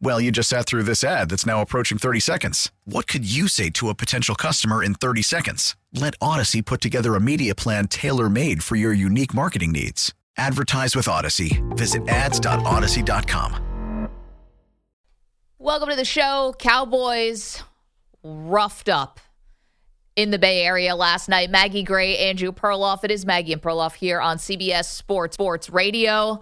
Well, you just sat through this ad that's now approaching 30 seconds. What could you say to a potential customer in 30 seconds? Let Odyssey put together a media plan tailor made for your unique marketing needs. Advertise with Odyssey. Visit ads.odyssey.com. Welcome to the show. Cowboys roughed up in the Bay Area last night. Maggie Gray, Andrew Perloff. It is Maggie and Perloff here on CBS Sports Sports Radio.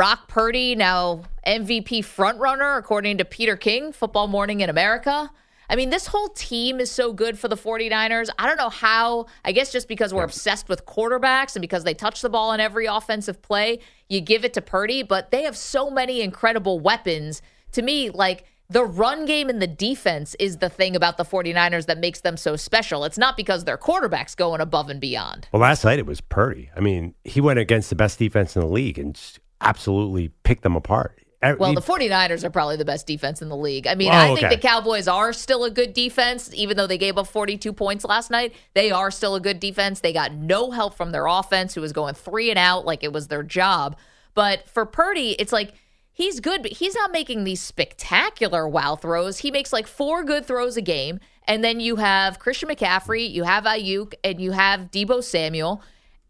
Brock Purdy, now MVP frontrunner, according to Peter King, Football Morning in America. I mean, this whole team is so good for the 49ers. I don't know how, I guess just because we're obsessed with quarterbacks and because they touch the ball in every offensive play, you give it to Purdy, but they have so many incredible weapons. To me, like, the run game and the defense is the thing about the 49ers that makes them so special. It's not because their quarterback's going above and beyond. Well, last night it was Purdy. I mean, he went against the best defense in the league and absolutely pick them apart. Well, the 49ers are probably the best defense in the league. I mean, Oh, I think okay. the Cowboys are still a good defense, even though they gave up 42 points last night. They are still a good defense. They got no help from their offense, who was going three and out like it was their job. But for Purdy, it's like he's good, but he's not making these spectacular wow throws. He makes like four good throws a game. And then you have Christian McCaffrey, you have Aiyuk, and you have Deebo Samuel.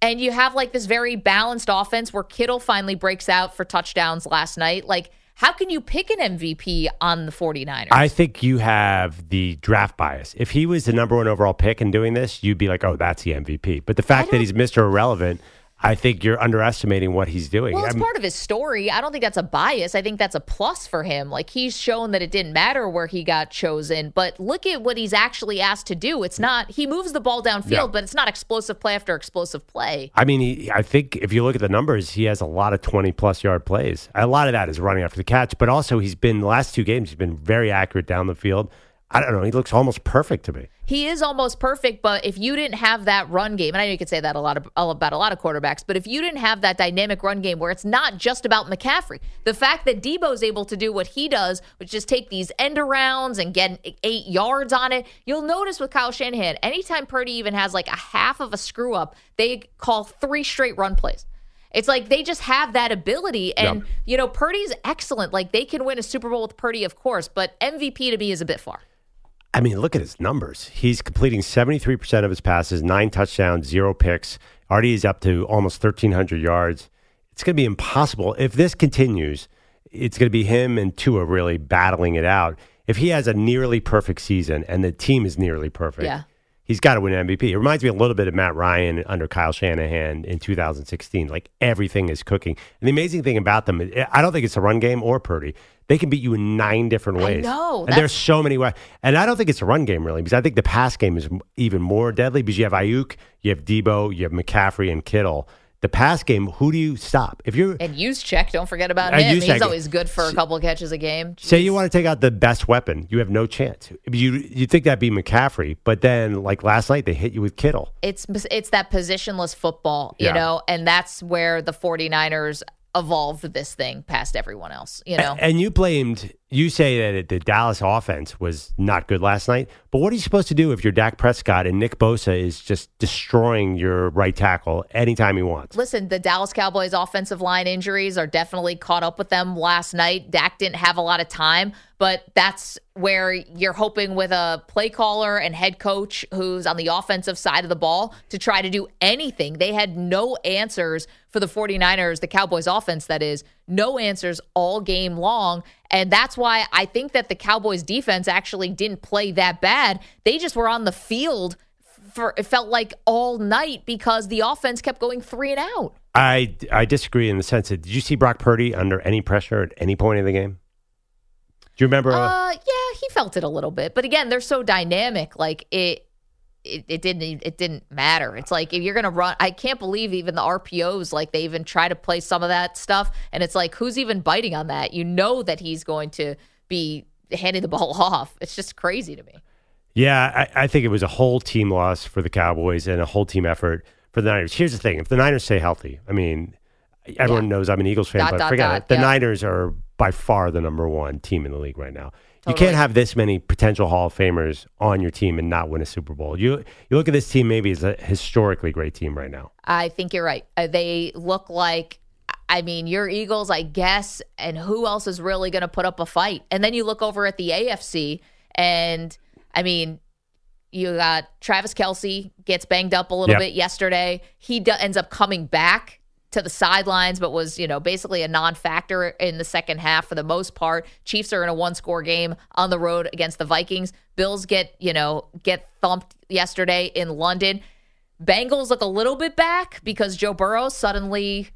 And you have like this very balanced offense where Kittle finally breaks out for touchdowns last night. Like, how can you pick an MVP on the 49ers? I think you have the draft bias. If he was the number one overall pick and doing this, you'd be like, oh, that's the MVP. But the fact that he's Mr. Irrelevant, I think you're underestimating what he's doing. well, it's I'm- part of his story. I don't think that's a bias. I think that's a plus for him. Like he's shown that it didn't matter where he got chosen, but look at what he's actually asked to do. It's not he moves the ball downfield, Yeah. but it's not explosive play after explosive play. I mean, he, I think if you look at the numbers, he has a lot of 20 plus yard plays. A lot of that is running after the catch, but also he's been the last two games, he's been very accurate down the field. I don't know. He looks almost perfect to me. He is almost perfect, but if you didn't have that run game, and I know you could say that a lot of, about a lot of quarterbacks, but if you didn't have that dynamic run game where it's not just about McCaffrey, the fact that Deebo's able to do what he does, which is take these end arounds and get eight yards on it, you'll notice with Kyle Shanahan, anytime Purdy even has like a half of a screw up, they call three straight run plays. It's like they just have that ability. And, Yeah. you know, Purdy's excellent. Like they can win a Super Bowl with Purdy, of course, but MVP to me is a bit far. I mean, look at his numbers. He's completing 73% of his passes, nine touchdowns, zero picks. Already is up to almost 1,300 yards. It's going to be impossible. If this continues, it's going to be him and Tua really battling it out. If he has a nearly perfect season and the team is nearly perfect, Yeah. He's got to win MVP. It reminds me a little bit of Matt Ryan under Kyle Shanahan in 2016. Like everything is cooking. And the amazing thing about them, I don't think it's a run game or Purdy. They can beat you in nine different ways. know, And there's so many ways. And I don't think it's a run game really, because I think the pass game is even more deadly because you have Aiyuk, you have Deebo, you have McCaffrey and Kittle. The pass game, who do you stop? If you're And Juszczyk, don't forget about And him. He's always good for a couple of catches a game. say you want to take out the best weapon, you have no chance. You you think that'd be McCaffrey, but then like last night they hit you with Kittle. It's it's that positionless football, you Yeah. know, and that's where the 49ers evolved this thing past everyone else, you know. And you blamed, you say that the Dallas offense was not good last night. But what are you supposed to do if you're Dak Prescott and Nick Bosa is just destroying your right tackle anytime he wants? Listen, the Dallas Cowboys offensive line injuries are definitely caught up with them last night. Dak didn't have a lot of time, but that's where you're hoping with a play caller and head coach who's on the offensive side of the ball to try to do anything. They had no answers for the 49ers, the Cowboys offense, that is, no answers all game long. And that's why I think that the Cowboys defense actually didn't play that bad. They just were on the field for it felt like all night because the offense kept going three and out. I I disagree in the sense that did you see Brock Purdy under any pressure at any point in the game? Do you remember? Uh, yeah, he felt it a little bit, but again, they're so dynamic. Like it, it, it didn't it didn't matter. It's like if you're gonna run, I can't believe even the RPOs like they even try to play some of that stuff, and it's like who's even biting on that? You know that he's going to be handing the ball off. It's just crazy to me. Yeah, I, I think it was a whole team loss for the Cowboys and a whole team effort for the Niners. Here's the thing: if the Niners stay healthy, I mean, everyone Yeah. knows I'm an Eagles fan, Dot, but dot, forget dot, it. The yeah. Niners are by far the number one team in the league right now. You can't have this many potential Hall of Famers on your team and not win a Super Bowl. You you look at this team, maybe as a historically great team right now. I think you're right. Uh, they look like, I mean, your Eagles, I guess, and who else is really going to put up a fight? And then you look over at the AFC, and I mean, you got Travis Kelce gets banged up a little Yep. bit yesterday. He do- ends up coming back to the sidelines, but was you know basically a non-factor in the second half for the most part. Chiefs are in a one-score game on the road against the Vikings. Bills get you know get thumped yesterday in London. Bengals look a little bit back because Joe Burrow suddenly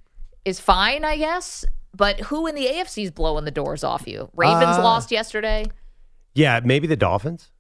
is fine, I guess. But who in the AFC is blowing the doors off you? Ravens Uh, lost yesterday. Yeah, maybe the Dolphins.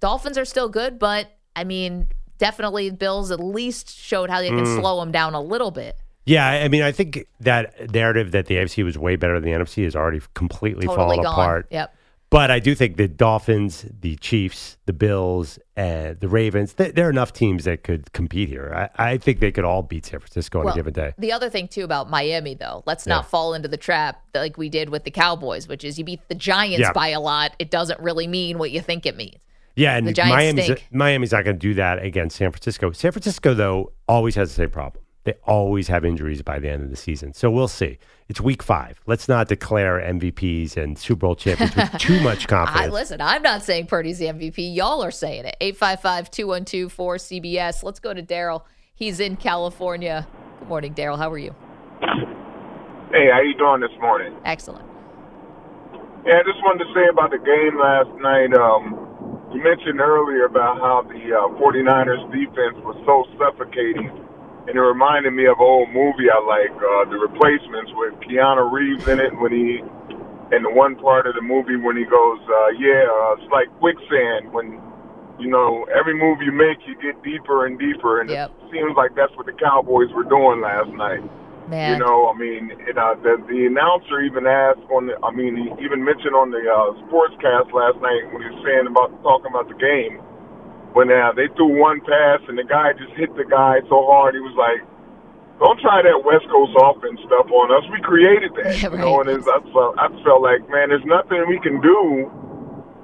Dolphins are still good, but I mean, definitely Bills at least showed how they can Mm. slow them down a little bit. Yeah, I mean, I think that narrative that the AFC was way better than the NFC is already completely Totally fallen gone. apart. Yep. But I do think the Dolphins, the Chiefs, the Bills, and the Ravens, th- there are enough teams that could compete here. I, I think they could all beat San Francisco on Well, a given day. The other thing too about Miami, though, let's Yeah. not fall into the trap that, like we did with the Cowboys, which is you beat the Giants Yeah. by a lot. It doesn't really mean what you think it means. Yeah, and the Giants Miami's, stink. Miami's not going to do that against San Francisco. San Francisco, though, always has the same problem. They always have injuries by the end of the season. So we'll see. It's week five. Let's not declare MVPs and Super Bowl champions with too much I confidence. listen, I'm not saying Purdy's the MVP. Y'all are saying it. 855-212-4CBS. Let's go to Daryl. He's in California. Good morning, Daryl. How are you? Hey, how you doing this morning? Excellent. Yeah, I just wanted to say about the game last night. Um, you mentioned earlier about how the uh, 49ers defense was so suffocating, and it reminded me of an old movie I like, uh, The Replacements, with Keanu Reeves in it when he, in the one part of the movie when he goes, uh, yeah, uh, it's like quicksand when, you know, every move you make, you get deeper and deeper, and Yep. it seems like that's what the Cowboys were doing last night. Man. You know, I mean, it, uh, the, the announcer even asked on the, I mean, he even mentioned on the uh, sportscast last night when he was saying about talking about the game when now they threw one pass and the guy just hit the guy so hard he was like, "Don't try that West Coast offense stuff on us. We created that." Yeah, You know, and it's, I felt I felt like, man, there's nothing we can do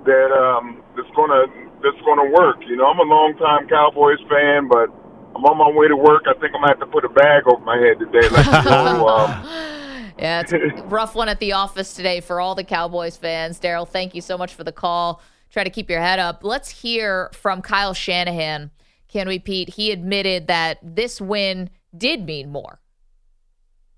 that um that's gonna that's gonna work. You know, I'm a longtime Cowboys fan, but I'm on my way to work. I think I'm gonna have to put a bag over my head today. Like, so, um, Yeah, it's a rough one at the office today for all the Cowboys fans. Daryl, thank you so much for the call. Try to keep your head up. Let's hear from Kyle Shanahan. Can we, Pete? He admitted that this win did mean more.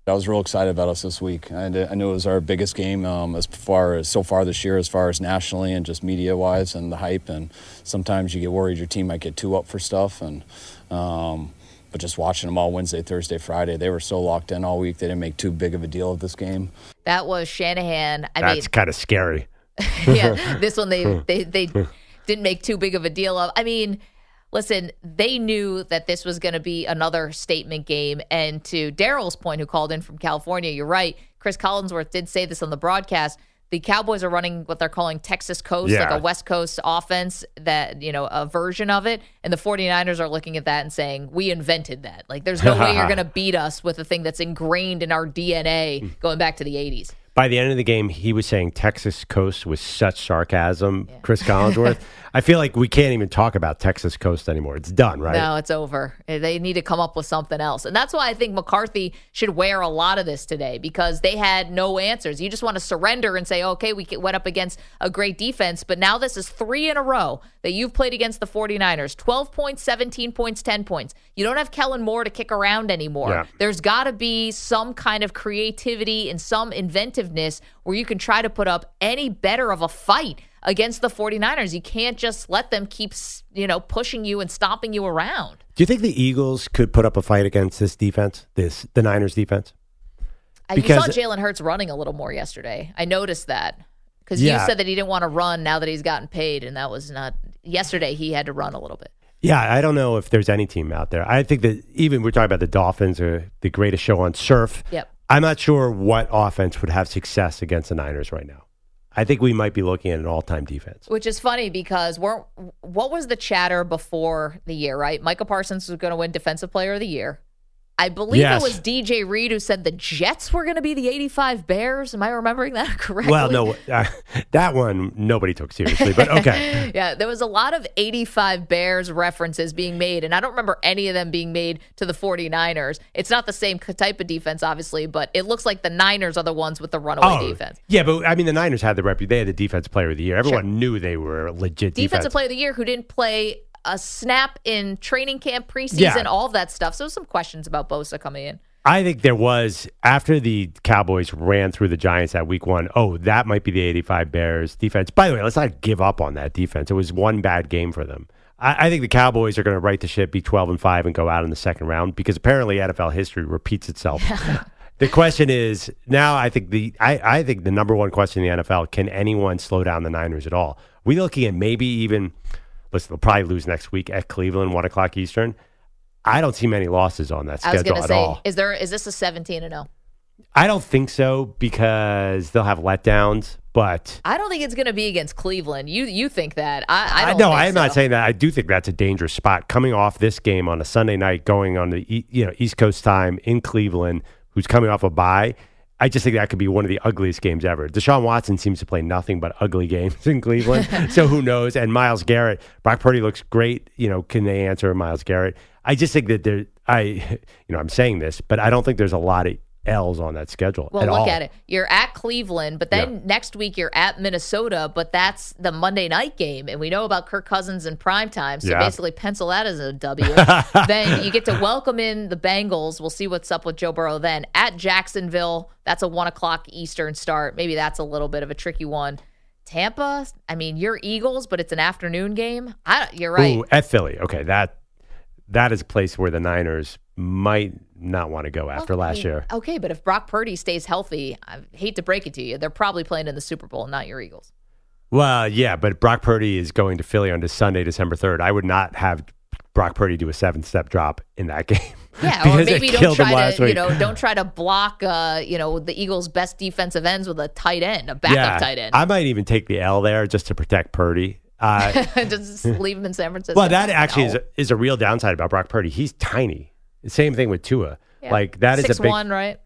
I was real excited about us this week. I, I knew it was our biggest game um, as far as so far this year, as far as nationally and just media wise and the hype. And sometimes you get worried your team might get too up for stuff. And um, but just watching them all Wednesday, Thursday, Friday, they were so locked in all week. They didn't make too big of a deal of this game. That was Shanahan. I That's mean, kind of scary. yeah, this one they they they didn't make too big of a deal of. I mean, listen, they knew that this was going to be another statement game. And to Daryl's point, who called in from California, you're right. Chris Collinsworth did say this on the broadcast. The Cowboys are running what they're calling Texas Coast, like a West Coast offense that, you know, a version of it. And the 49ers are looking at that and saying, we invented that. Like, there's no way you're going to beat us with a thing that's ingrained in our DNA hmm. going back to the 80s. By the end of the game, he was saying Texas Coast with such sarcasm, Chris Collinsworth. I feel like we can't even talk about Texas Coast anymore. It's done, right? No, it's over. Eh, They need to come up with something else. And that's why I think McCarthy should wear a lot of this today because they had no answers. You just want to surrender and say, okay, we went up against a great defense, but now this is three in a row that you've played against the 49ers 12 points, 17 points, 10 points. You don't have Kellen Moore to kick around anymore. Yeah. There's got to be some kind of creativity and some inventiveness where you can try to put up any better of a fight against the 49ers. You can't just let them keep, you know, pushing you and stomping you around. Do you think the Eagles could put up a fight against this defense, this the Niners defense? Because, you saw Jalen Hurts running a little more yesterday. I noticed that because yeah. you said that he didn't want to run now that he's gotten paid, and that was not yesterday. He had to run a little bit. Yeah, I don't know if there's any team out there. I think that even we're talking about the Dolphins or the greatest show on surf. Yep. I'm not sure what offense would have success against the Niners right now. I think we might be looking at an all-time defense. Which is funny because we're what was the chatter before the year, right? Micah Parsons was going to win defensive player of the year. I believe yes. it was DJ Reed who said the Jets were going to be the 85 Bears. Am I remembering that correctly? Well, no, uh, that one nobody took seriously, but okay. yeah, there was a lot of 85 Bears references being made, and I don't remember any of them being made to the 49ers. It's not the same type of defense, obviously, but it looks like the Niners are the ones with the runaway oh, defense. Yeah, but I mean, the Niners had the rep. They had the defense player of the year. Everyone sure. knew they were legit defensive defense. player of the year who didn't play a snap in training camp, preseason, yeah. all of that stuff. So some questions about Bosa coming in. I think there was after the Cowboys ran through the Giants at week one. Oh, that might be the 85 Bears defense. By the way, let's not give up on that defense. It was one bad game for them. I, I think the Cowboys are going to right the ship, be 12 and 5, and go out in the second round because apparently NFL history repeats itself. the question is now I think the I, I think the number one question in the NFL, can anyone slow down the Niners at all? We looking at maybe even listen, they'll probably lose next week at Cleveland, one o'clock Eastern. I don't see many losses on that schedule at say, all. Is there is this a seventeen and zero? Oh? I don't think so because they'll have letdowns. But I don't think it's going to be against Cleveland. You you think that? I, I don't. No, I'm so. not saying that. I do think that's a dangerous spot coming off this game on a Sunday night, going on the you know East Coast time in Cleveland, who's coming off a bye. I just think that could be one of the ugliest games ever. Deshaun Watson seems to play nothing but ugly games in Cleveland. so who knows? And Myles Garrett, Brock Purdy looks great. You know, can they answer Myles Garrett? I just think that there, I, you know, I'm saying this, but I don't think there's a lot of L's on that schedule. Well, look all. at it. You're at Cleveland, but then yeah. next week you're at Minnesota, but that's the Monday night game. And we know about Kirk Cousins in prime time. So yeah. basically, pencil that as a W. then you get to welcome in the Bengals. We'll see what's up with Joe Burrow then. At Jacksonville, that's a one o'clock Eastern start. Maybe that's a little bit of a tricky one. Tampa, I mean, you're Eagles, but it's an afternoon game. I, you're right. Ooh, at Philly. Okay. That that is a place where the Niners might not want to go after okay. last year. Okay, but if Brock Purdy stays healthy, I hate to break it to you, they're probably playing in the Super Bowl, not your Eagles. Well, yeah, but Brock Purdy is going to Philly on Sunday, December 3rd. I would not have Brock Purdy do a seven step drop in that game. Yeah, or maybe don't try to, you know, don't try to block, uh, you know, the Eagles' best defensive ends with a tight end, a backup yeah, tight end. I might even take the L there just to protect Purdy. Uh, just leave him in San Francisco. Well, that actually no. is, a, is a real downside about Brock Purdy. He's tiny. Same thing with Tua. Yeah. Like that is six a big one, right?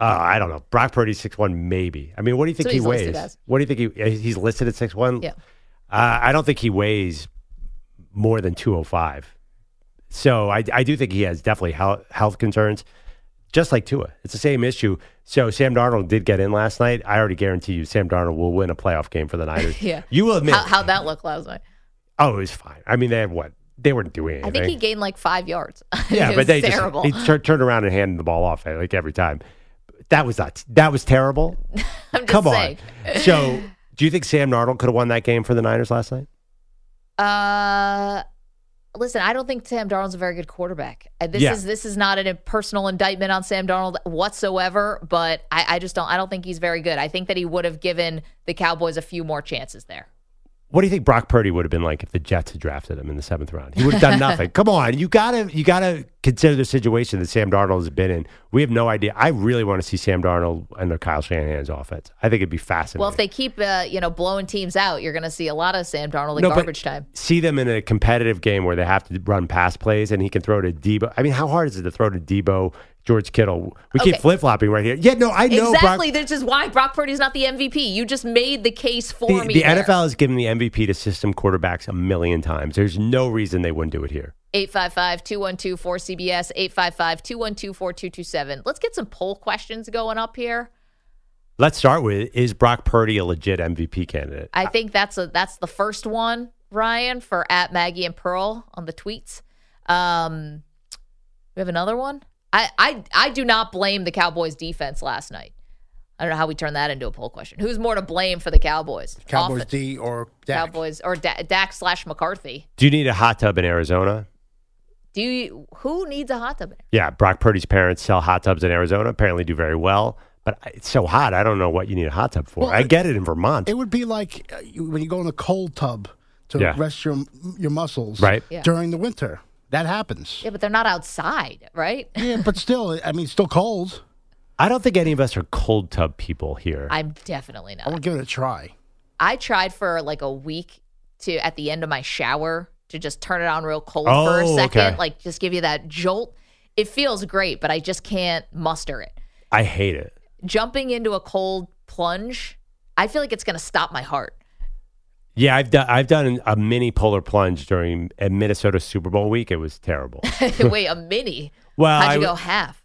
Uh, I don't know. Brock Purdy six one, maybe. I mean, what do you think he weighs? What do you think he he's listed at six one? Yeah. Uh, I don't think he weighs more than two oh five. So I, I do think he has definitely health, health concerns, just like Tua. It's the same issue. So Sam Darnold did get in last night. I already guarantee you, Sam Darnold will win a playoff game for the Niners. yeah, you will admit. How, how'd that look last night? Oh, it was fine. I mean, they had what they weren't doing anything. I think he gained like five yards. Yeah, but they terrible. just he tur- turned around and handed the ball off like every time. That was not that was terrible. Come saying. on. So, do you think Sam Darnold could have won that game for the Niners last night? Uh listen, I don't think Sam Darnold's a very good quarterback. Uh, this yeah. is this is not a personal indictment on Sam Darnold whatsoever, but I, I just don't I don't think he's very good. I think that he would have given the Cowboys a few more chances there. What do you think Brock Purdy would have been like if the Jets had drafted him in the seventh round? He would have done nothing. Come on, you gotta you gotta consider the situation that Sam Darnold has been in. We have no idea. I really want to see Sam Darnold under Kyle Shanahan's offense. I think it'd be fascinating. Well, if they keep uh, you know blowing teams out, you're going to see a lot of Sam Darnold in no, garbage time. See them in a competitive game where they have to run pass plays, and he can throw to Deebo. I mean, how hard is it to throw to Deebo George Kittle. We okay. keep flip flopping right here. Yeah, no, I know. Exactly. Brock, this is why Brock Purdy's not the MVP. You just made the case for the, me. The there. NFL has given the MVP to system quarterbacks a million times. There's no reason they wouldn't do it here. 855 212 4CBS, 855 212 4227. Let's get some poll questions going up here. Let's start with Is Brock Purdy a legit MVP candidate? I think that's a that's the first one, Ryan, for at Maggie and Pearl on the tweets. Um, we have another one. I, I I do not blame the Cowboys defense last night. I don't know how we turn that into a poll question. Who's more to blame for the Cowboys? Cowboys Offense. D or Dak. Cowboys or da- Dak slash McCarthy. Do you need a hot tub in Arizona? Do you? Who needs a hot tub? Yeah, Brock Purdy's parents sell hot tubs in Arizona. Apparently, do very well. But it's so hot. I don't know what you need a hot tub for. Well, I get it in Vermont. It would be like uh, when you go in a cold tub to Yeah. rest your your muscles Right. Yeah. during the winter. That happens. Yeah, but they're not outside, right? Yeah, but still, I mean, it's still cold. I don't think any of us are cold tub people here. I'm definitely not. I not. would give it a try. I tried for like a week to at the end of my shower to just turn it on real cold for a Oh, second, okay. like just give you that jolt. It feels great, but I just can't muster it. I hate it. Jumping into a cold plunge, I feel like it's going to stop my heart. Yeah, I've done. I've done a mini polar plunge during a Minnesota Super Bowl week. It was terrible. Wait, a mini? Well, How'd you I- go half?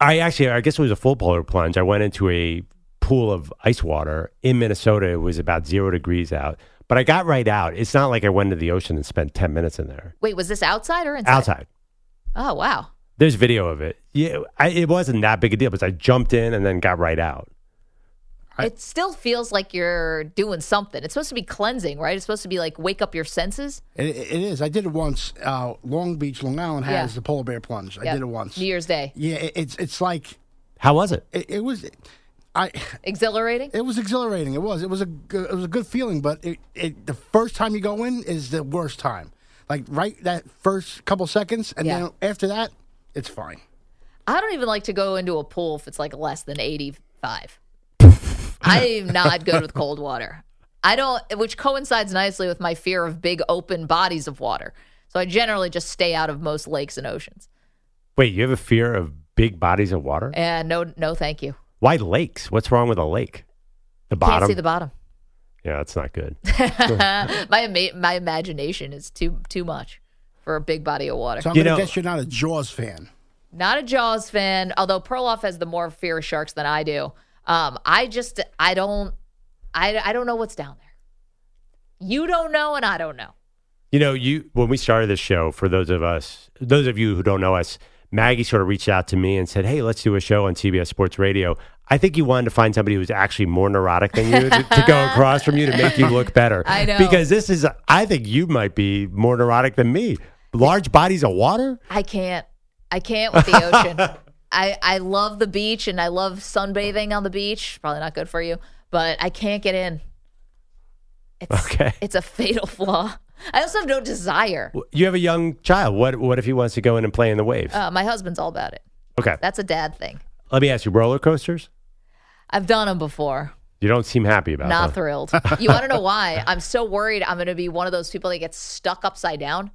I actually, I guess it was a full polar plunge. I went into a pool of ice water in Minnesota. It was about zero degrees out, but I got right out. It's not like I went to the ocean and spent 10 minutes in there. Wait, was this outside or inside? Outside. Oh, wow. There's video of it. Yeah, I, it wasn't that big a deal because I jumped in and then got right out. I- it still feels like you're doing something. It's supposed to be cleansing, right? It's supposed to be like wake up your senses. It, it is. I did it once. Uh, Long Beach, Long Island has Yeah. the polar bear plunge. I Yep. did it once. New Year's Day. Yeah, it, it's it's like How was it? it, it was. I Exhilarating? it was exhilarating. It was. It was a good, it was a good feeling. But it, it the first time you go in is the worst time. Like right that first couple seconds, and Yeah. then after that, it's fine. I don't even like to go into a pool if it's like less than 85. I'm not good with cold water. I don't, which coincides nicely with my fear of big open bodies of water. So I generally just stay out of most lakes and oceans. Wait, you have a fear of big bodies of water? And no, no, thank you. Why lakes? What's wrong with a lake? The bottom? Can't see the bottom. yeah, that's not good. my ima- my imagination is too too much for a big body of water. So I'm You gonna know- guess you're not a Jaws fan. Not a Jaws fan, although Perloff has the more fear of sharks than I do. Um, I just I don't I I don't know what's down there. You don't know, and I don't know. You know, you when we started this show, for those of us, those of you who don't know us, Maggie sort of reached out to me and said, "Hey, let's do a show on CBS Sports Radio." I think you wanted to find somebody who was actually more neurotic than you to, to go across from you to make you look better. I know. because this is. I think you might be more neurotic than me. Large bodies of water. I can't. I can't with the ocean. I I love the beach and I love sunbathing on the beach. Probably not good for you, but I can't get in. It's, Okay. It's a fatal flaw. I also have no desire. You have a young child. What What if he wants to go in and play in the waves? Uh, my husband's all about it. okay. That's a dad thing. Let me ask you: roller coasters? I've done them before. You don't seem happy about it. Not them. thrilled. You want to know why? I'm so worried I'm going to be one of those people that gets stuck upside down.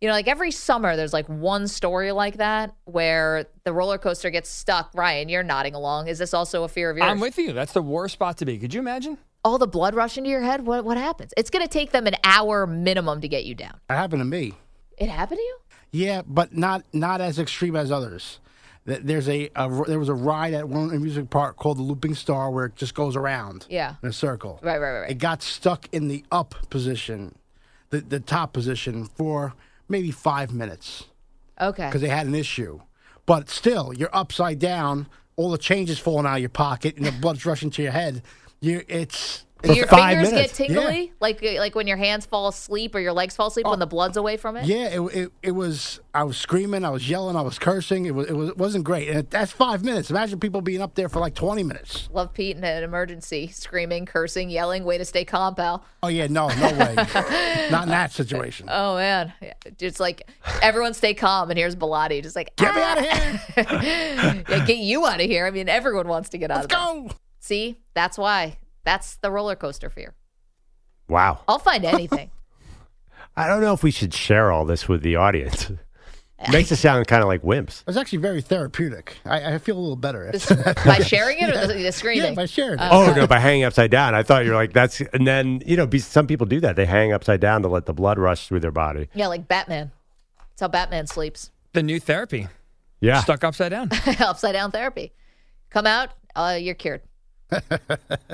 You know, like every summer, there's like one story like that where the roller coaster gets stuck. Ryan, you're nodding along. Is this also a fear of yours? I'm with you. That's the worst spot to be. Could you imagine? All the blood rush into your head. What what happens? It's going to take them an hour minimum to get you down. That happened to me. It happened to you? Yeah, but not not as extreme as others. Th- There's a, a there was a ride at one amusement park called the Looping Star where it just goes around. Yeah. in a circle. Right, right, right, right. It got stuck in the up position, the the top position for maybe five minutes Okay. because they had an issue. But still, you're upside down. All the change is falling out of your pocket, and the blood's rushing to your head. You, it's, Do your fingers minutes. get tingly, like like when your hands fall asleep or your legs fall asleep when the blood's away from it. Yeah, it, it it was. I was screaming, I was yelling, I was cursing. It was it was it wasn't great, and it, that's five minutes. Imagine people being up there for like twenty minutes. Love Pete in an emergency, screaming, cursing, yelling. Way to stay calm, pal. Oh yeah, no, no way, not in that situation. Oh man, it's like everyone stay calm, and here's Bilotti, just like Get me "Ah." out of here! yeah, get you out of here. I mean, everyone wants to get out Let's of there. go. See, that's why. That's the roller coaster fear. Wow. I'll find anything. I don't know if we should share all this with the audience. It Makes it sound kind of like wimps. It was actually very therapeutic. I, I feel a little better. This- by sharing it or the, the yeah, by sharing it. Oh no, by hanging upside down. I thought you were like that's, and then you know, be, some people do that. They hang upside down to let the blood rush through their body. yeah, like Batman. That's how Batman sleeps. The new therapy. Yeah, Stuck upside down. Upside down therapy. Come out, uh, you're cured.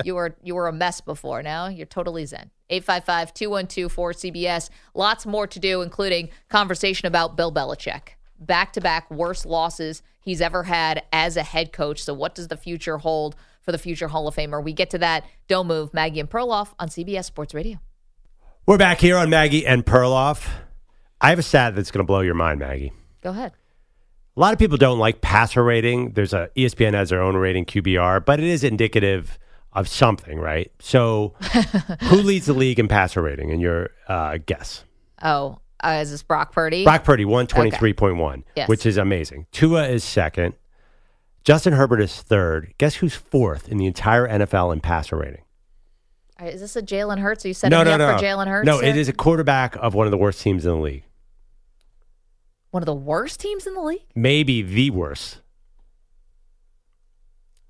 You were you were a mess before. Now you're totally zen. 855-212-4CBS. Lots more to do, including conversation about Bill Belichick. Back to back worst losses he's ever had as a head coach. So what does the future hold for the future Hall of Famer. We get to that. Don't move. Maggie and Perloff on CBS Sports Radio. We're back here on Maggie and Perloff. I have a stat that's going to blow your mind, Maggie. Go ahead. A lot of people don't like passer rating. There's a ESPN has their own rating, QBR, but it is indicative of something, right? So, who leads the league in passer rating? In your uh, guess, Oh, uh, is this Brock Purdy? Brock Purdy, one twenty three point one, Yes. which is amazing. Tua is second. Justin Herbert is third. Guess who's fourth in the entire NFL in passer rating? Is this a Jalen Hurts? Are you setting me up for Jalen Hurts? No, here? it is a quarterback of one of the worst teams in the league. One of the worst teams in the league. Maybe the worst.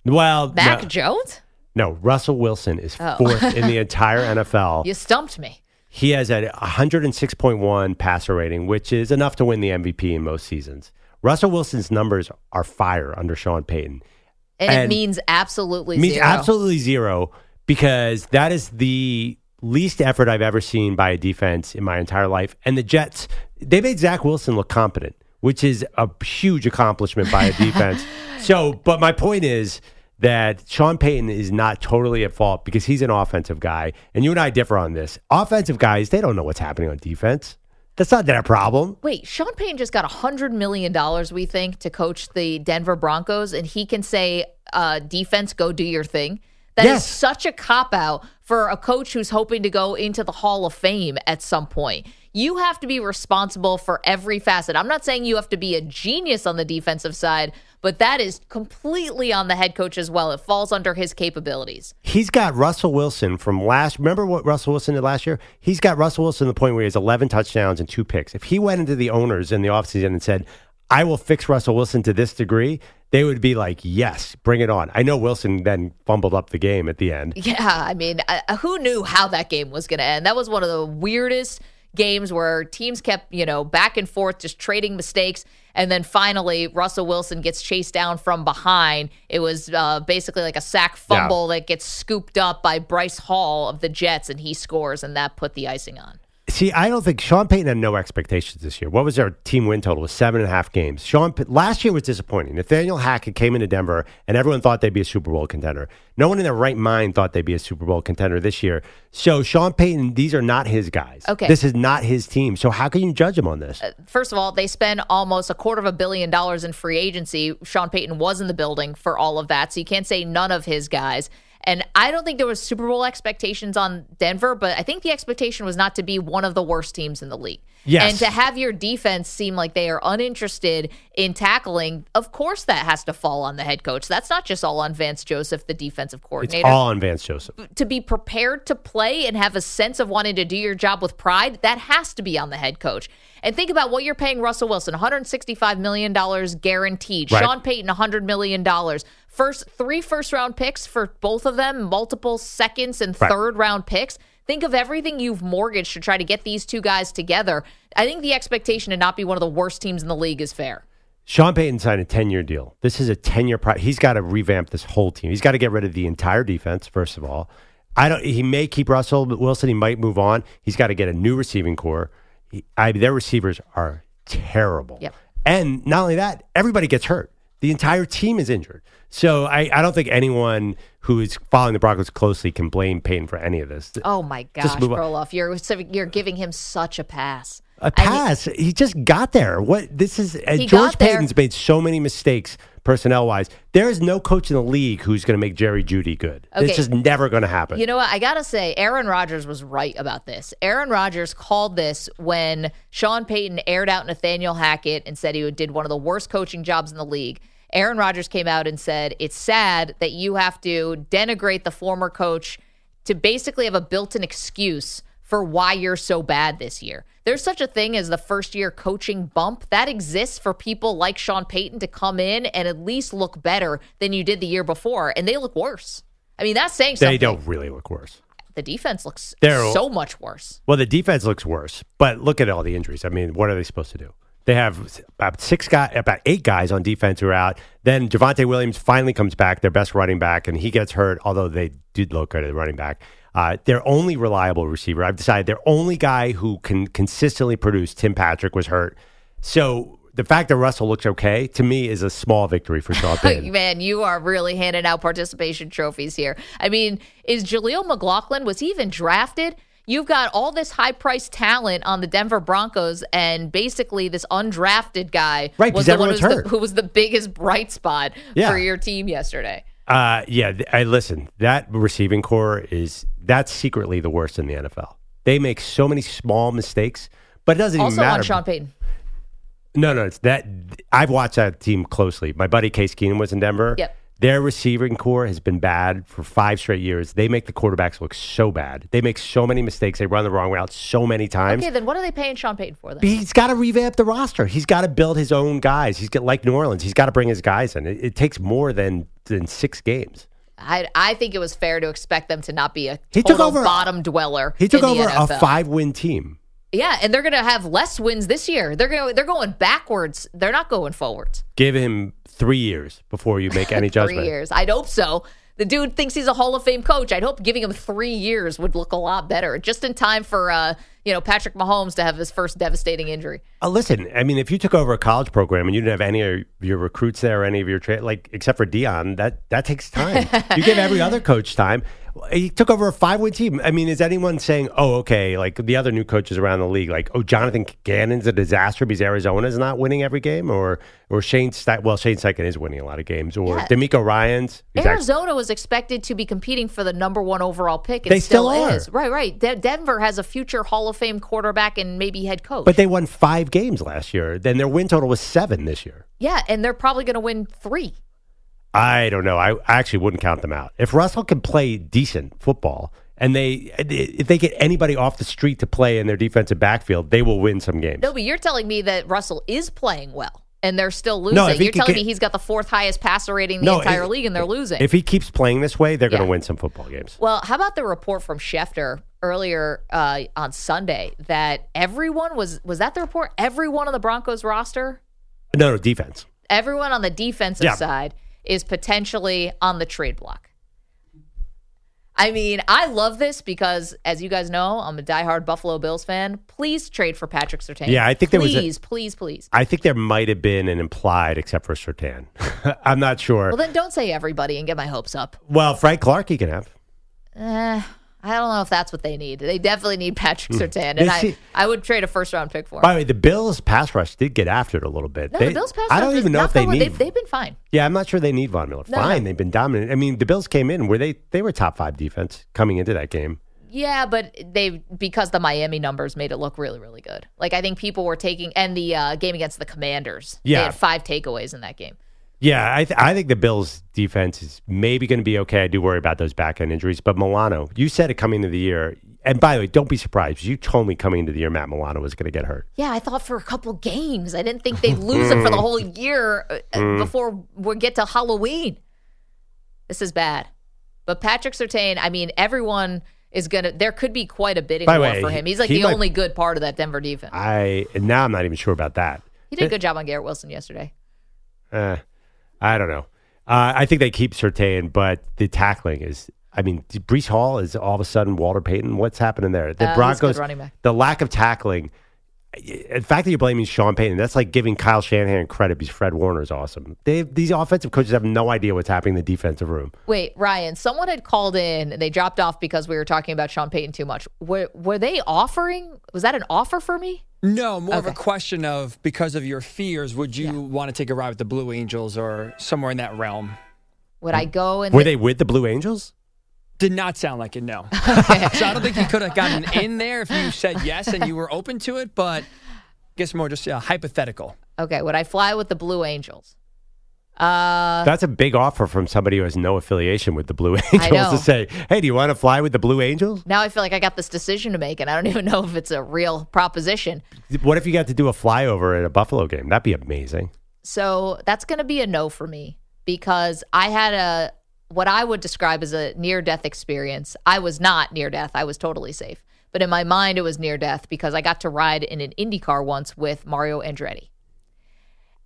Well, Mac no, Jones? no, Russell Wilson is Oh. fourth in the entire NFL. You stumped me. He has a 106.1 passer rating, which is enough to win the MVP in most seasons. Russell Wilson's numbers are fire under Sean Payton. And, it means absolutely means zero. absolutely zero because that is the least effort I've ever seen by a defense in my entire life. And the Jets, they made Zach Wilson look competent, which is a huge accomplishment by a defense. so, but my point is that Sean Payton is not totally at fault because he's an offensive guy. And you and I differ on this. Offensive guys, they don't know what's happening on defense. That's not their problem. Wait, Sean Payton just got $100 million, we think, to coach the Denver Broncos, and he can say, uh, defense, go do your thing. That is Yes. such a cop out for a coach who's hoping to go into the Hall of Fame at some point. You have to be responsible for every facet. I'm not saying you have to be a genius on the defensive side, but that is completely on the head coach as well. It falls under his capabilities. He's got Russell Wilson from last. Remember what Russell Wilson did last year? He's got Russell Wilson to the point where he has 11 touchdowns and two picks. If he went into the owners in the offseason and said, I will fix Russell Wilson to this degree, they would be like, yes, bring it on. I know Wilson then fumbled up the game at the end. Yeah, I mean, uh, who knew how that game was going to end? That was one of the weirdest games where teams kept, you know, back and forth, just trading mistakes. And then finally, Russell Wilson gets chased down from behind. It was uh, basically like a sack fumble that gets scooped up by Bryce Hall of the Jets, and he scores, and that put the icing on. See, I don't think Sean Payton had no expectations this year. What was their team win total? It was seven and a half games. Sean last year was disappointing. Nathaniel Hackett came into Denver, and everyone thought they'd be a Super Bowl contender. No one in their right mind thought they'd be a Super Bowl contender this year. So Sean Payton, these are not his guys. Okay. this is not his team. So how can you judge him on this? Uh, first of all, they spend almost a quarter of a billion dollars in free agency. Sean Payton was in the building for all of that, so you can't say none of his guys. And I don't think there was Super Bowl expectations on Denver, but I think the expectation was not to be one of the worst teams in the league. Yes. And to have your defense seem like they are uninterested in tackling, of course that has to fall on the head coach. That's not just all on Vance Joseph, the defensive coordinator. It's all on Vance Joseph. to be prepared to play and have a sense of wanting to do your job with pride, that has to be on the head coach. And think about what you're paying Russell Wilson $165 million guaranteed. Right. Sean Payton, $100 million. First, three first round picks for both of them, multiple seconds and Right. third round picks. Think of everything you've mortgaged to try to get these two guys together. I think the expectation to not be one of the worst teams in the league is fair. Sean Payton signed a 10 year deal. This is a 10 year pro- He's got to revamp this whole team. He's got to get rid of the entire defense, first of all. I don't. He may keep Russell Wilson. He might move on. He's got to get a new receiving corps. He, I, their receivers are terrible. Yep. And not only that, everybody gets hurt. The entire team is injured. So I, I don't think anyone who is following the Broncos closely can blame Payton for any of this. Oh my gosh, Just move on. Perloff, you're you're giving him such a pass. A I mean- pass. he just got there. What this is? Uh, George got. Payton's made so many mistakes personnel wise. There is no coach in the league who's going to make Jerry Jeudy good. Okay. It's just never going to happen. You know what? I gotta say, Aaron Rodgers was right about this. Aaron Rodgers called this when Sean Payton aired out Nathaniel Hackett and said he did one of the worst coaching jobs in the league. Aaron Rodgers came out and said, It's sad that you have to denigrate the former coach to basically have a built in excuse for why you're so bad this year. There's such a thing as the first year coaching bump that exists for people like Sean Payton to come in and at least look better than you did the year before, and they look worse. I mean, that's saying something they don't really look worse. the defense looks They're- so much worse. Well, the defense looks worse, but look at all the injuries. I mean, what are they supposed to do? They have about six guys, about eight guys on defense who are out. Then Javonte Williams finally comes back, their best running back, and he gets hurt. Although they did look good at running back, uh, their only reliable receiver. I've decided their only guy who can consistently produce, Tim Patrick, was hurt. So the fact that Russell looks okay to me is a small victory for Sean Payton. Man, you are really handing out participation trophies here. I mean, is Jaleel McLaughlin, was he even drafted? You've got all this high priced talent on the Denver Broncos, and basically this undrafted guy Right, was the one everyone's who's the, hurt. who was the biggest bright spot Yeah. for your team yesterday. Uh, yeah, I listen. That receiving corps is that's secretly the worst in the NFL. They make so many small mistakes, but it doesn't Also even matter. Also on Sean Payton. No, no, it's that. I've watched that team closely. My buddy Case Keenum was in Denver. Yep. Their receiving corps has been bad for five straight years. They make the quarterbacks look so bad. They make so many mistakes. They run the wrong route so many times. Okay, then what are they paying Sean Payton for then? He's got to revamp the roster. He's got to build his own guys. He's got like New Orleans. He's got to bring his guys in. It, it takes more than than six games. I, I think it was fair to expect them to not be a He took over- bottom dweller. He took over a five win team. Yeah, and they're going to have less wins this year. They're going they're going backwards. They're not going forwards. Give him three years before you make any judgment. Three years. I'd hope so. The dude thinks he's a Hall of Fame coach. I'd hope giving him three years would look a lot better, just in time for uh, you know Patrick Mahomes to have his first devastating injury. Uh, listen, I mean, if you took over a college program and you didn't have any of your recruits there, or any of your tra- like, except for Deion, that that takes time. you give every other coach time. He took over a five-win team. I mean, is anyone saying, "Oh, okay," like the other new coaches around the league, like, "Oh, Jonathan Gannon's a disaster because Arizona's not winning every game," or or Shane, Ste- well, Shane Steichen is winning a lot of games, or Yeah. DeMeco Ryans. Arizona was expected to be competing for the number one overall pick. They still are. is. Right, right. De- Denver has a future Hall of Fame quarterback and maybe head coach. But they won five games last year. Then their win total was seven this year. yeah, and they're probably going to win three. I don't know. I actually wouldn't count them out. If Russell can play decent football and they if they get anybody off the street to play in their defensive backfield, they will win some games. No, but you're telling me that Russell is playing well and they're still losing. No, you're telling me he's got the fourth highest passer rating in the No, entire if- league and they're losing. If he keeps playing this way, they're going to win some football games. Well, how about the report from Schefter earlier uh, on Sunday that everyone was was that the report? Everyone on the Broncos roster, No, no defense. everyone on the defensive Yeah. side is potentially on the trade block. I mean, I love this because, as you guys know, I'm a diehard Buffalo Bills fan. Please trade for Patrick Surtain. Yeah, I think there was a- please, please, please. I think there might have been an implied, except for Surtain. I'm not sure. Well, then don't say everybody and get my hopes up. well, Frank Clark, he can have. Eh, I don't know if that's what they need. They definitely need Patrick Surtain, and I, I would trade a first round pick for him. By the way, the Bills pass rush did get after it a little bit. No, They- the Bills pass rush. I don't even know if they need. They've, they've been fine. Yeah, I'm not sure they need Von Miller. No, Fine, no. they've been dominant. I mean, the Bills came in where they they were top five defense coming into that game. Yeah, but they because the Miami numbers made it look really, really good. Like I think people were taking and the uh, game against the Commanders. Yeah, they had five takeaways in that game. Yeah, I, th- I think the Bills' defense is maybe going to be okay. I do worry about those back end injuries, but Milano, you said it coming into the year. And by the way, don't be surprised. You told me coming into the year Matt Milano was going to get hurt. Yeah, I thought for a couple games. I didn't think they'd lose him for the whole year uh, Mm. before we get to Halloween. This is bad. But Patrick Surtain, I mean, everyone is gonna. There could be quite a bidding war way, for him. He's like he the might- only good part of that Denver defense. I now I'm not even sure about that. He did a good job on Garrett Wilson yesterday. Uh, I don't know. Uh, I think they keep Surtain, but the tackling is. I mean, Breece Hall is all of a sudden Walter Payton. What's happening there? The Uh, he's a good Broncos, the lack of tackling. The fact that you're blaming Sean Payton, that's like giving Kyle Shanahan credit because Fred Warner is awesome. They, these offensive coaches have no idea what's happening in the defensive room. Wait, Ryan, someone had called in and they dropped off because we were talking about Sean Payton too much. Were, were they offering? Was that an offer for me? No, more of a question of because of your fears, would you want to take a ride with the Blue Angels or somewhere in that realm? Would I go and Were they with the Blue Angels? Did not sound like it, no. so I don't think you could have gotten in there if you said yes and you were open to it, but I guess more just uh, hypothetical. Okay, would I fly with the Blue Angels? Uh, That's a big offer from somebody who has no affiliation with the Blue Angels know. to say, "Hey, do you want to fly with the Blue Angels?" now I feel like I got this decision to make, and I don't even know if it's a real proposition. What if you got to do a flyover at a Buffalo game? That'd be amazing. So that's going to be a no for me because I had a what I would describe as a near death experience. I was not near death. I was totally safe. But in my mind it was near death because I got to ride in an Indy car once with Mario Andretti.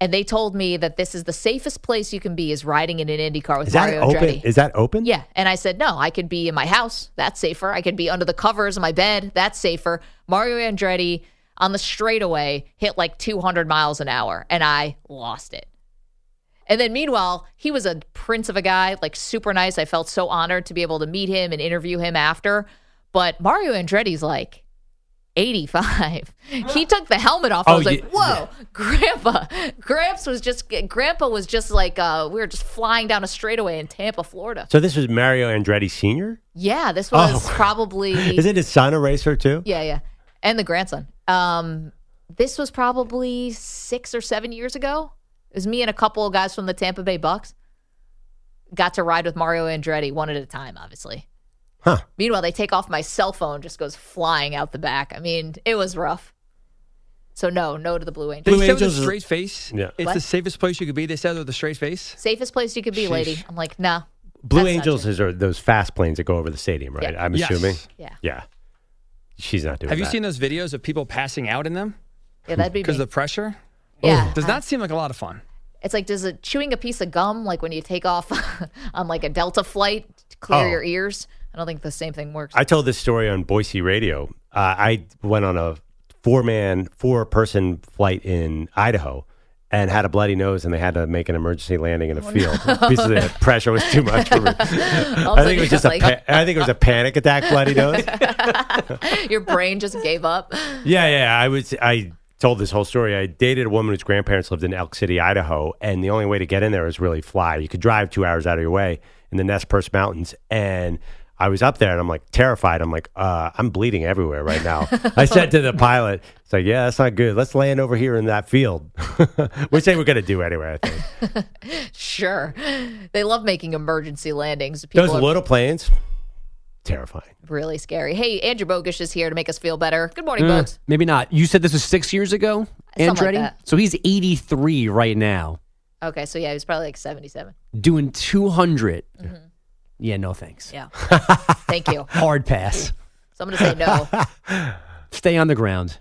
And they told me that this is the safest place you can be is riding in an Indy car with Is that Mario open? Andretti. Is that open? Yeah. And I said, no, I could be in my house. That's safer. I could be under the covers of my bed. That's safer. Mario Andretti on the straightaway hit like 200 miles an hour, and I lost it. And then meanwhile, he was a prince of a guy, like super nice. I felt so honored to be able to meet him and interview him after. But Mario Andretti's like 85. He took the helmet off. I Oh, was like, yeah, "Whoa, Grandpa!" Gramps was just Grandpa was just like uh, we were just flying down a straightaway in Tampa, Florida. So this was Mario Andretti Sr. Yeah, this was Oh. probably Is it his son a racer too? yeah, yeah, and the grandson. Um, this was probably six or seven years ago. It was me and a couple of guys from the Tampa Bay Bucks got to ride with Mario Andretti one at a time, obviously. Huh. Meanwhile, they take off my cell phone, just goes flying out the back. I mean, it was rough. So no, no to the Blue Angels. They Blue said with Angels a straight face. Yeah. It's What? the safest place you could be. They said with a straight face. Safest place you could be, lady. I'm like, nah. Blue Angels is are those fast planes that go over the stadium, right? Yeah. I'm Yes. assuming. Yeah, Yeah. She's not doing Have you that. seen those videos of people passing out in them yeah, that'd be because of the pressure? yeah, Does uh, not seem like a lot of fun. It's like does it chewing a piece of gum like when you take off on like a Delta flight to clear Oh. your ears? I don't think the same thing works. I told this story on Boise radio. Uh, I went on a four man, four person flight in Idaho and had a bloody nose, and they had to make an emergency landing in a field because the pressure was too much for me. I think it was just a. Pa- I think it was a panic attack, bloody nose. Your brain just gave up. Yeah, yeah. I was. I told this whole story. I dated a woman whose grandparents lived in Elk City, Idaho, and the only way to get in there is really fly. You could drive two hours out of your way in the Nez Perce Mountains, and I was up there, and I'm like terrified. I'm like, uh, I'm bleeding everywhere right now. I said to the pilot, "It's like, yeah, that's not good. Let's land over here in that field," which they were going to do anyway. I think Sure, they love making emergency landings. People those are little planes, terrifying. really scary. Hey, Andrew Bogusch is here to make us feel better. Good morning, Uh, Bogs. maybe not. You said this was six years ago, Something like Andretti? that. so he's 83 right now, Okay, so yeah, he was probably like seventy-seven. doing 200. Yeah, no thanks. Yeah, thank you. Hard pass. So I'm gonna say no. Stay on the ground.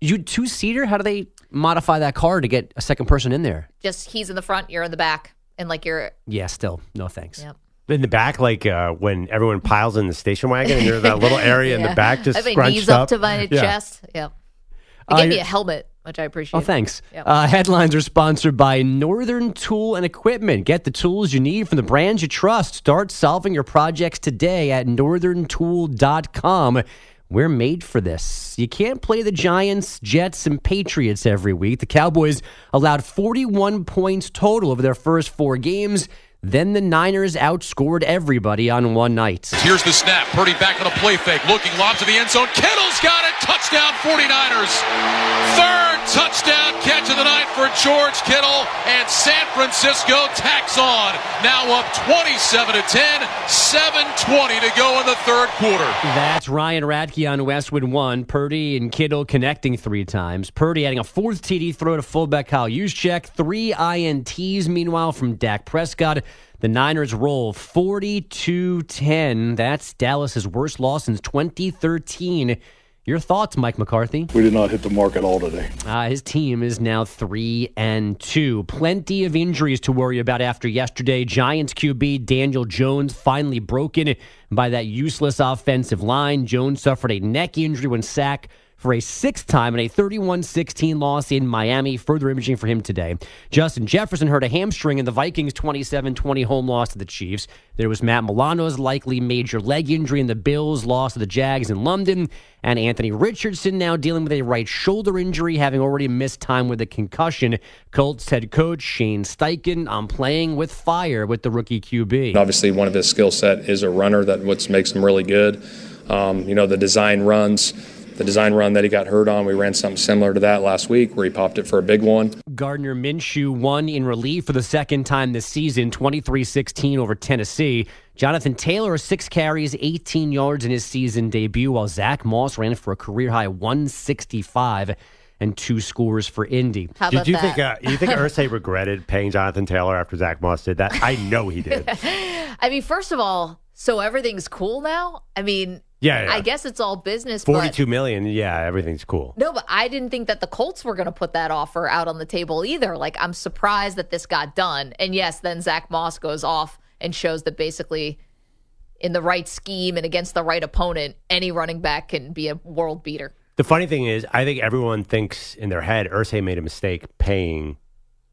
You two seater? How do they modify that car to get a second person in there? Just he's in the front, you're in the back, and like you're. Yeah, still no thanks. Yep. In the back, like uh, when everyone piles in the station wagon, and there's that little area in the back just I have my scrunched knees up, up to my Yeah. chest. Yep. They Uh, gave me a helmet, which I appreciate. Oh, thanks. Yep. Uh, headlines are sponsored by Northern Tool and Equipment. Get the tools you need from the brands you trust. Start solving your projects today at northerntool.com. We're made for this. You can't play the Giants, Jets, and Patriots every week. The Cowboys allowed 41 points total over their first four games. Then the Niners outscored everybody on one night. Here's the snap. Purdy back on a play fake. Looking lob to the end zone. Kittle's got it. Touchdown 49ers. Third touchdown catch of the night for George Kittle. And San Francisco tacks on. Now up 27 to 10. 7.20 to go in the third quarter. That's Ryan Radtke on Westwood one. Purdy and Kittle connecting three times. Purdy adding a fourth TD throw to fullback Kyle Juszczyk. Three INTs, meanwhile, from Dak Prescott. The Niners roll 42-10. That's Dallas's worst loss since 2013. Your thoughts, Mike McCarthy? We did not hit the mark at all today. Uh, his team is now three and two. Plenty of injuries to worry about after yesterday. Giants QB Daniel Jones finally broken by that useless offensive line. Jones suffered a neck injury when sacked for a sixth time in a 31-16 loss in Miami. Further imaging for him today. Justin Jefferson hurt a hamstring in the Vikings 27-20 home loss to the Chiefs. There was Matt Milano's likely major leg injury in the Bills loss to the Jags in London. And Anthony Richardson now dealing with a right shoulder injury, having already missed time with a concussion. Colts head coach Shane Steichen on playing with fire with the rookie QB. Obviously, one of his skill set is a runner. That what makes him really good. Um, you know, the design runs, the design run that he got hurt on. We ran something similar to that last week, where he popped it for a big one. Gardner Minshew won in relief for the second time this season, 23-16 over Tennessee. Jonathan Taylor, six carries, 18 yards in his season debut, while Zach Moss ran for a career-high 165 and two scores for Indy. How Did you that? think? Uh, you think Irsay regretted paying Jonathan Taylor after Zach Moss did that? I know he did. I mean, first of all, so everything's cool now. I mean, Yeah, yeah. I guess it's all business. but- Forty-two million. Yeah, everything's cool. No, but I didn't think that the Colts were going to put that offer out on the table either. Like, I'm surprised that this got done. And yes, then Zach Moss goes off and shows that basically, in the right scheme and against the right opponent, any running back can be a world beater. The funny thing is, I think everyone thinks in their head Irsay made a mistake paying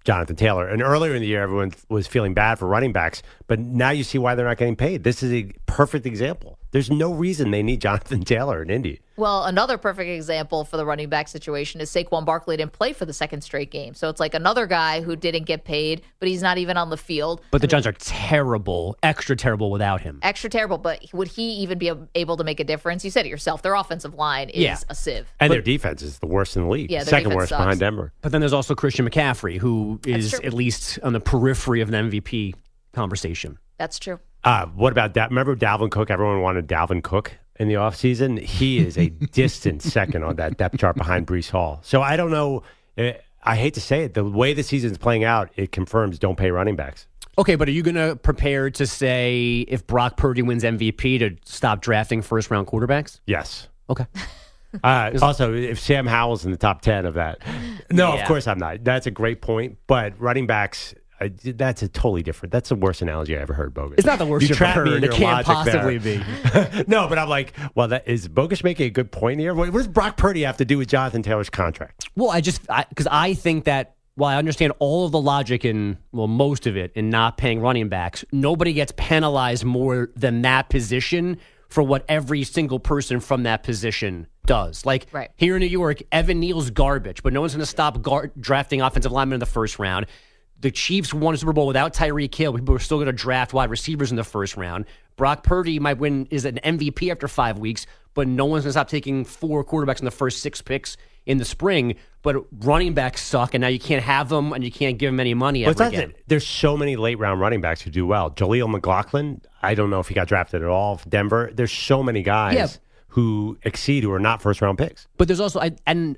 Jonathan Taylor. And earlier in the year, everyone was feeling bad for running backs, but now you see why they're not getting paid. This is a perfect example. There's no reason they need Jonathan Taylor in Indy. Well, another perfect example for the running back situation is Saquon Barkley didn't play for the second straight game. So it's like another guy who didn't get paid, but he's not even on the field. But the Giants are terrible, extra terrible without him. Extra terrible, but would he even be able to make a difference? You said it yourself. Their offensive line is Yeah. a sieve. And their defense is the worst in the league. Yeah, Second worst sucks. behind Denver. But then there's also Christian McCaffrey, who is at least on the periphery of an MVP conversation. That's true. Uh, what about that? Remember Dalvin Cook? Everyone wanted Dalvin Cook in the offseason. He is a distant second on that depth chart behind Breece Hall. So I don't know. eh, I hate to say it. The way the season's playing out, it confirms don't pay running backs. Okay, but are you going to prepare to say if Brock Purdy wins MVP to stop drafting first round quarterbacks? Yes. Okay. Uh, also, if Sam Howell's in the top 10 of that. No, Yeah. of course I'm not. That's a great point. But running backs, I, that's a totally different. That's the worst analogy I ever heard, Bogusch. It's not the worst you you've trapped me heard. in It your can't logic possibly there. be. no, but I'm like, well, that is Bogusch making a good point here. What, what does Brock Purdy have to do with Jonathan Taylor's contract? Well, I just because I, think that while I understand all of the logic in well most of it in not paying running backs, nobody gets penalized more than that position for what every single person from that position does. Like Right. here in New York, Evan Neal's garbage, but no one's going to stop gar- drafting offensive linemen in the first round. The Chiefs won a Super Bowl without Tyreek Hill. People are still going to draft wide receivers in the first round. Brock Purdy might win is an MVP after five weeks, but no one's going to stop taking four quarterbacks in the first six picks in the spring. But running backs suck, and now you can't have them, and you can't give them any money ever again. that there's so many late round running backs who do well. Jaleel McLaughlin, I don't know if he got drafted at all. Denver. There's so many guys Yeah. who exceed who are not first round picks. But there's also, I, and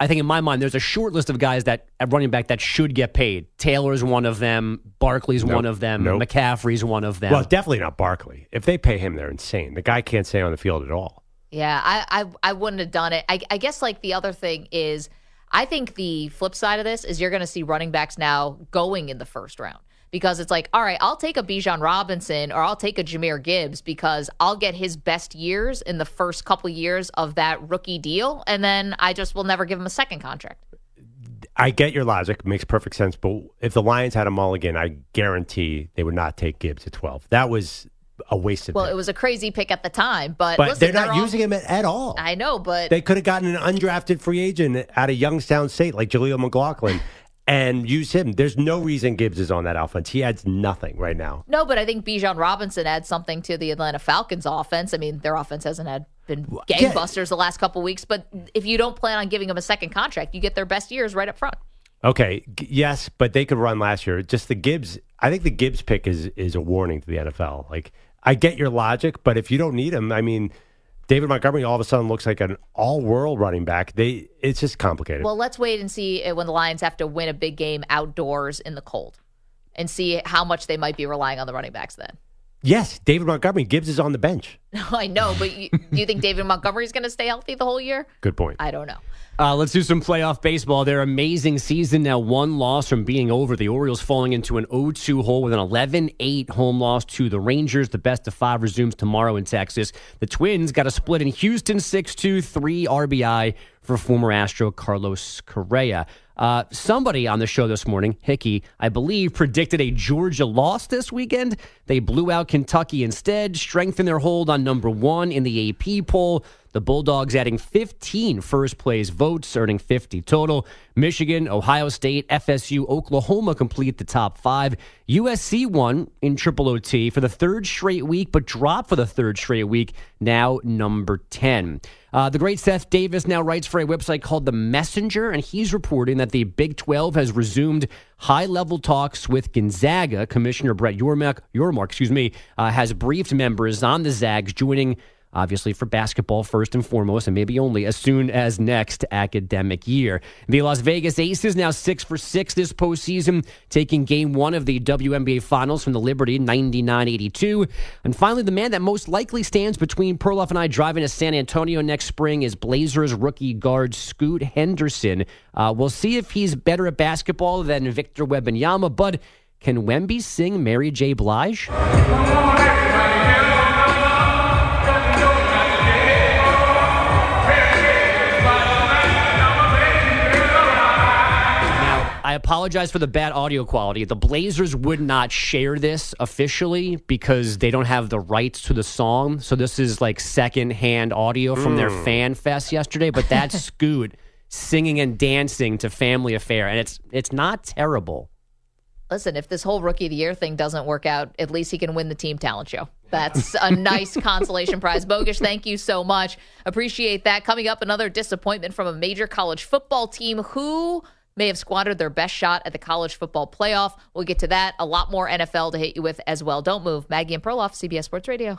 I think in my mind, there's a short list of guys that at running back that should get paid. Taylor's one of them. Barkley's Nope. one of them. Nope. McCaffrey's one of them. Well, definitely not Barkley. If they pay him, they're insane. The guy can't stay on the field at all. Yeah, I, I I wouldn't have done it. I, I guess like the other thing is, I think the flip side of this is you're going to see running backs now going in the first round because it's like, all right, I'll take a Bijan Robinson or I'll take a Jahmyr Gibbs because I'll get his best years in the first couple years of that rookie deal, and then I just will never give him a second contract. I get your logic, makes perfect sense. But if the Lions had a mulligan, I guarantee they would not take Gibbs at 12. That was a wasted Well, pick. it was a crazy pick at the time, but, but listen, they're not all- using him at, at all. I know, but They could have gotten an undrafted free agent out of Youngstown State like Jaleel McLaughlin and use him. There's no reason Gibbs is on that offense. He adds nothing right now. No, but I think Bijan Robinson adds something to the Atlanta Falcons offense. I mean, their offense hasn't had been yeah. gangbusters the last couple weeks, but if you don't plan on giving them a second contract, you get their best years right up front. Okay, g- yes, but they could run last year. Just the Gibbs, I think the Gibbs pick is is a warning to the NFL. Like I get your logic, but if you don't need him, I mean, David Montgomery all of a sudden looks like an all-world running back. They it's just complicated. Well, let's wait and see uh, when the Lions have to win a big game outdoors in the cold and see how much they might be relying on the running backs then. Yes, David Montgomery, Gibbs is on the bench. I know, but you, do you think David Montgomery is going to stay healthy the whole year? Good point. I don't know. Uh, let's do some playoff baseball. Their amazing season now one loss from being over. The Orioles falling into an 0-2 hole with an 11-8 home loss to the Rangers. The best of five resumes tomorrow in Texas. The Twins got a split in Houston 6-2, 3 RBI for former Astro Carlos Correa. Uh, somebody on the show this morning, Hickey, I believe, predicted a Georgia loss this weekend. They blew out Kentucky instead, strengthened their hold on number one in the AP poll. The Bulldogs adding 15 first place votes, earning 50 total. Michigan, Ohio State, FSU, Oklahoma complete the top five. USC won in Triple OT for the third straight week, but dropped for the third straight week, now number 10. Uh, the great Seth Davis now writes for a website called The Messenger, and he's reporting that the Big 12 has resumed high level talks with Gonzaga. Commissioner Brett Yormark, excuse me, uh, has briefed members on the Zags joining obviously for basketball first and foremost, and maybe only as soon as next academic year. The Las Vegas Aces now six for six this postseason, taking game one of the WNBA Finals from the Liberty 99 82. And finally, the man that most likely stands between Perloff and I driving to San Antonio next spring is Blazers rookie guard Scoot Henderson. Uh, we'll see if he's better at basketball than Victor Wembanyama, but can Wemby sing Mary J. Blige? I apologize for the bad audio quality. The Blazers would not share this officially because they don't have the rights to the song. So this is like secondhand audio from their hmm. fan fest yesterday. But that's Scoot singing and dancing to Family Affair, and it's it's not terrible. Listen, if this whole rookie of the year thing doesn't work out, at least he can win the team talent show. That's a nice consolation prize. Bogusch, thank you so much. Appreciate that. Coming up, another disappointment from a major college football team who may have squandered their best shot at the college football playoff. We'll get to that. A lot more NFL to hit you with as well. Don't move. Maggie and Perloff, CBS Sports Radio.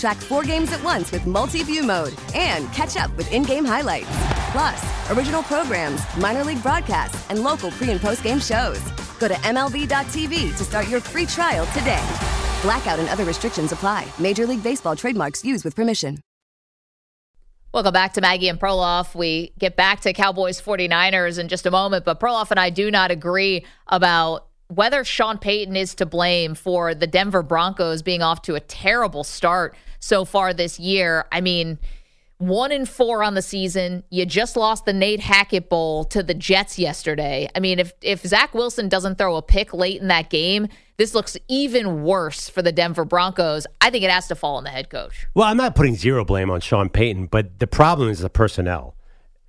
Track four games at once with multi view mode and catch up with in game highlights. Plus, original programs, minor league broadcasts, and local pre and post game shows. Go to MLB.tv to start your free trial today. Blackout and other restrictions apply. Major League Baseball trademarks used with permission. Welcome back to Maggie and Perloff. We get back to Cowboys 49ers in just a moment, but Perloff and I do not agree about whether Sean Payton is to blame for the Denver Broncos being off to a terrible start so far this year. I mean, one in four on the season. You just lost the Nate Hackett Bowl to the Jets yesterday. I mean, if if Zach Wilson doesn't throw a pick late in that game, this looks even worse for the Denver Broncos. I think it has to fall on the head coach. Well, I'm not putting zero blame on Sean Payton, but the problem is the personnel.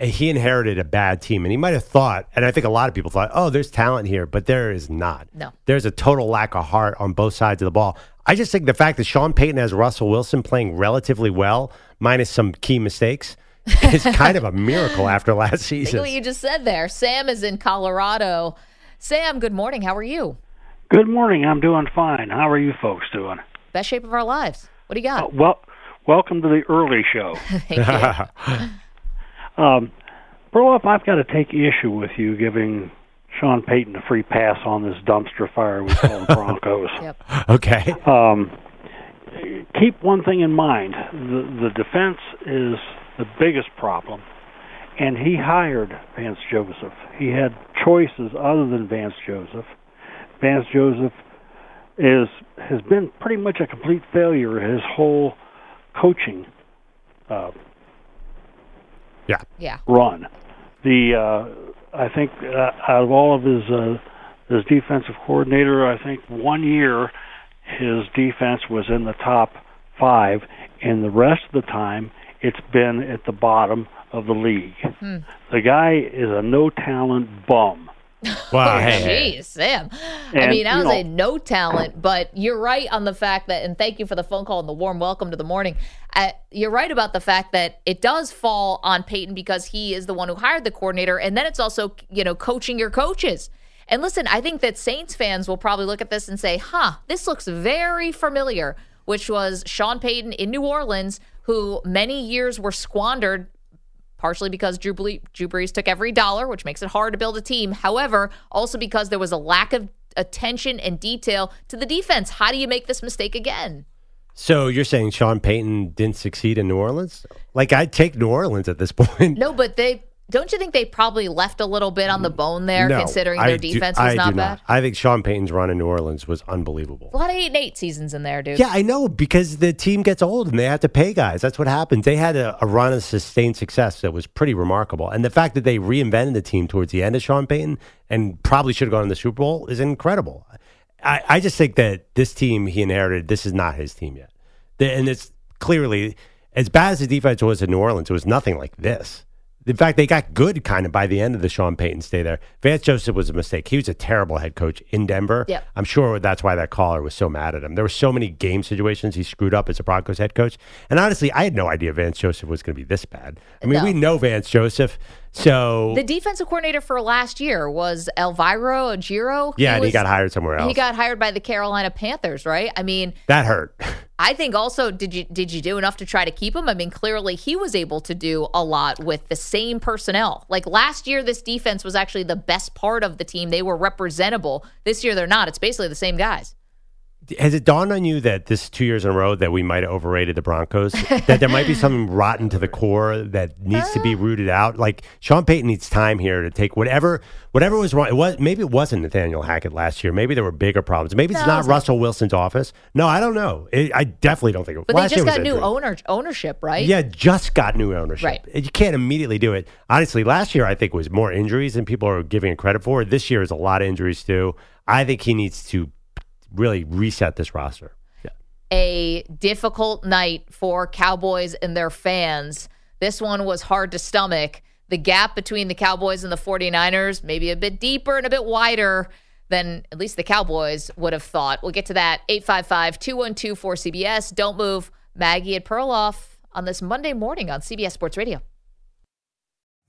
He inherited a bad team, and he might have thought, and I think a lot of people thought, oh, there's talent here, but there is not. No. There's a total lack of heart on both sides of the ball. I just think the fact that Sean Payton has Russell Wilson playing relatively well, minus some key mistakes, is kind of a miracle after last Think season. what you just said there. Sam is in Colorado. Sam, good morning. How are you? Good morning. I'm doing fine. How are you folks doing? Best shape of our lives. What do you got? Uh, well, welcome to the early show. Thank um, Perloff, I've got to take issue with you giving Sean Payton a free pass on this dumpster fire we call the Broncos. Yep. Okay. Um, keep one thing in mind: the the defense is the biggest problem, and he hired Vance Joseph. He had choices other than Vance Joseph. Vance Joseph is has been pretty much a complete failure his whole coaching uh, Yeah. Yeah. run. The uh, I think uh, out of all of his uh, his defensive coordinator, I think one year his defense was in the top five, and the rest of the time it's been at the bottom of the league. Hmm. The guy is a no talent bum. Wow. Oh, hey, hey. Jeez, Sam. I mean, I you was a no talent, but you're right on the fact that, and thank you for the phone call and the warm welcome to the morning. Uh, you're right about the fact that it does fall on Payton because he is the one who hired the coordinator, and then it's also, you know, coaching your coaches. And listen, I think that Saints fans will probably look at this and say, huh, this looks very familiar, which was Sean Payton in New Orleans, who many years were squandered partially because Drew, Ble- Drew Brees took every dollar, which makes it hard to build a team. However, also because there was a lack of attention and detail to the defense. How do you make this mistake again? So you're saying Sean Payton didn't succeed in New Orleans? Like I'd take New Orleans at this point. No, but they don't you think they probably left a little bit on the mm, bone there, No, considering I their do- defense I was do not bad? I think Sean Payton's run in New Orleans was unbelievable. A lot of eight and eight seasons in there, dude. Yeah, I know because the team gets old and they have to pay guys. That's what happens. They had a, a run of sustained success that was pretty remarkable, and the fact that they reinvented the team towards the end of Sean Payton and probably should have gone to the Super Bowl is incredible. I, I just think that this team he inherited, this is not his team yet, The- and it's clearly as bad as the defense was in New Orleans. It was nothing like this. In fact, they got good kind of by the end of the Sean Payton stay there. Vance Joseph was a mistake. He was a terrible head coach in Denver. Yep. I'm sure that's why that caller was so mad at him. There were so many game situations he screwed up as a Broncos head coach. And honestly, I had no idea Vance Joseph was going to be this bad. I mean, No. we know Vance Joseph. So, The defensive coordinator for last year was Ejiro Evero. yeah, and he got hired somewhere else. He got hired by the Carolina Panthers, right? I mean, that hurt. I think also did you did you do enough to try to keep him? I mean, clearly he was able to do a lot with the same personnel. Like last year, this defense was actually the best part of the team. They were representable. This year, they're not. It's basically the same guys. Has it dawned on you that this two years in a row that we might have overrated the Broncos? that there might be something rotten to the core that needs to be uh. rooted out? Like Sean Payton needs time here to take whatever whatever was wrong. It was maybe it wasn't Nathaniel Hackett last year. Maybe there were bigger problems. Maybe it's No, not Russell Wilson's office. No, I don't know. It, I definitely don't think it. But last they just got new owner ownership, right? Yeah, just got new ownership. Right. You can't immediately do it. Honestly, last year I think was more injuries than people are giving it credit for. This year is a lot of injuries too. I think he needs to really reset this roster. a difficult night for Cowboys and their fans. This one was hard to stomach. The gap between the Cowboys and the 49ers, maybe a bit deeper and a bit wider than at least the Cowboys would have thought. We'll get to that. 855 212 4CBS. Don't move. Maggie and Perloff on this Monday morning on CBS Sports Radio.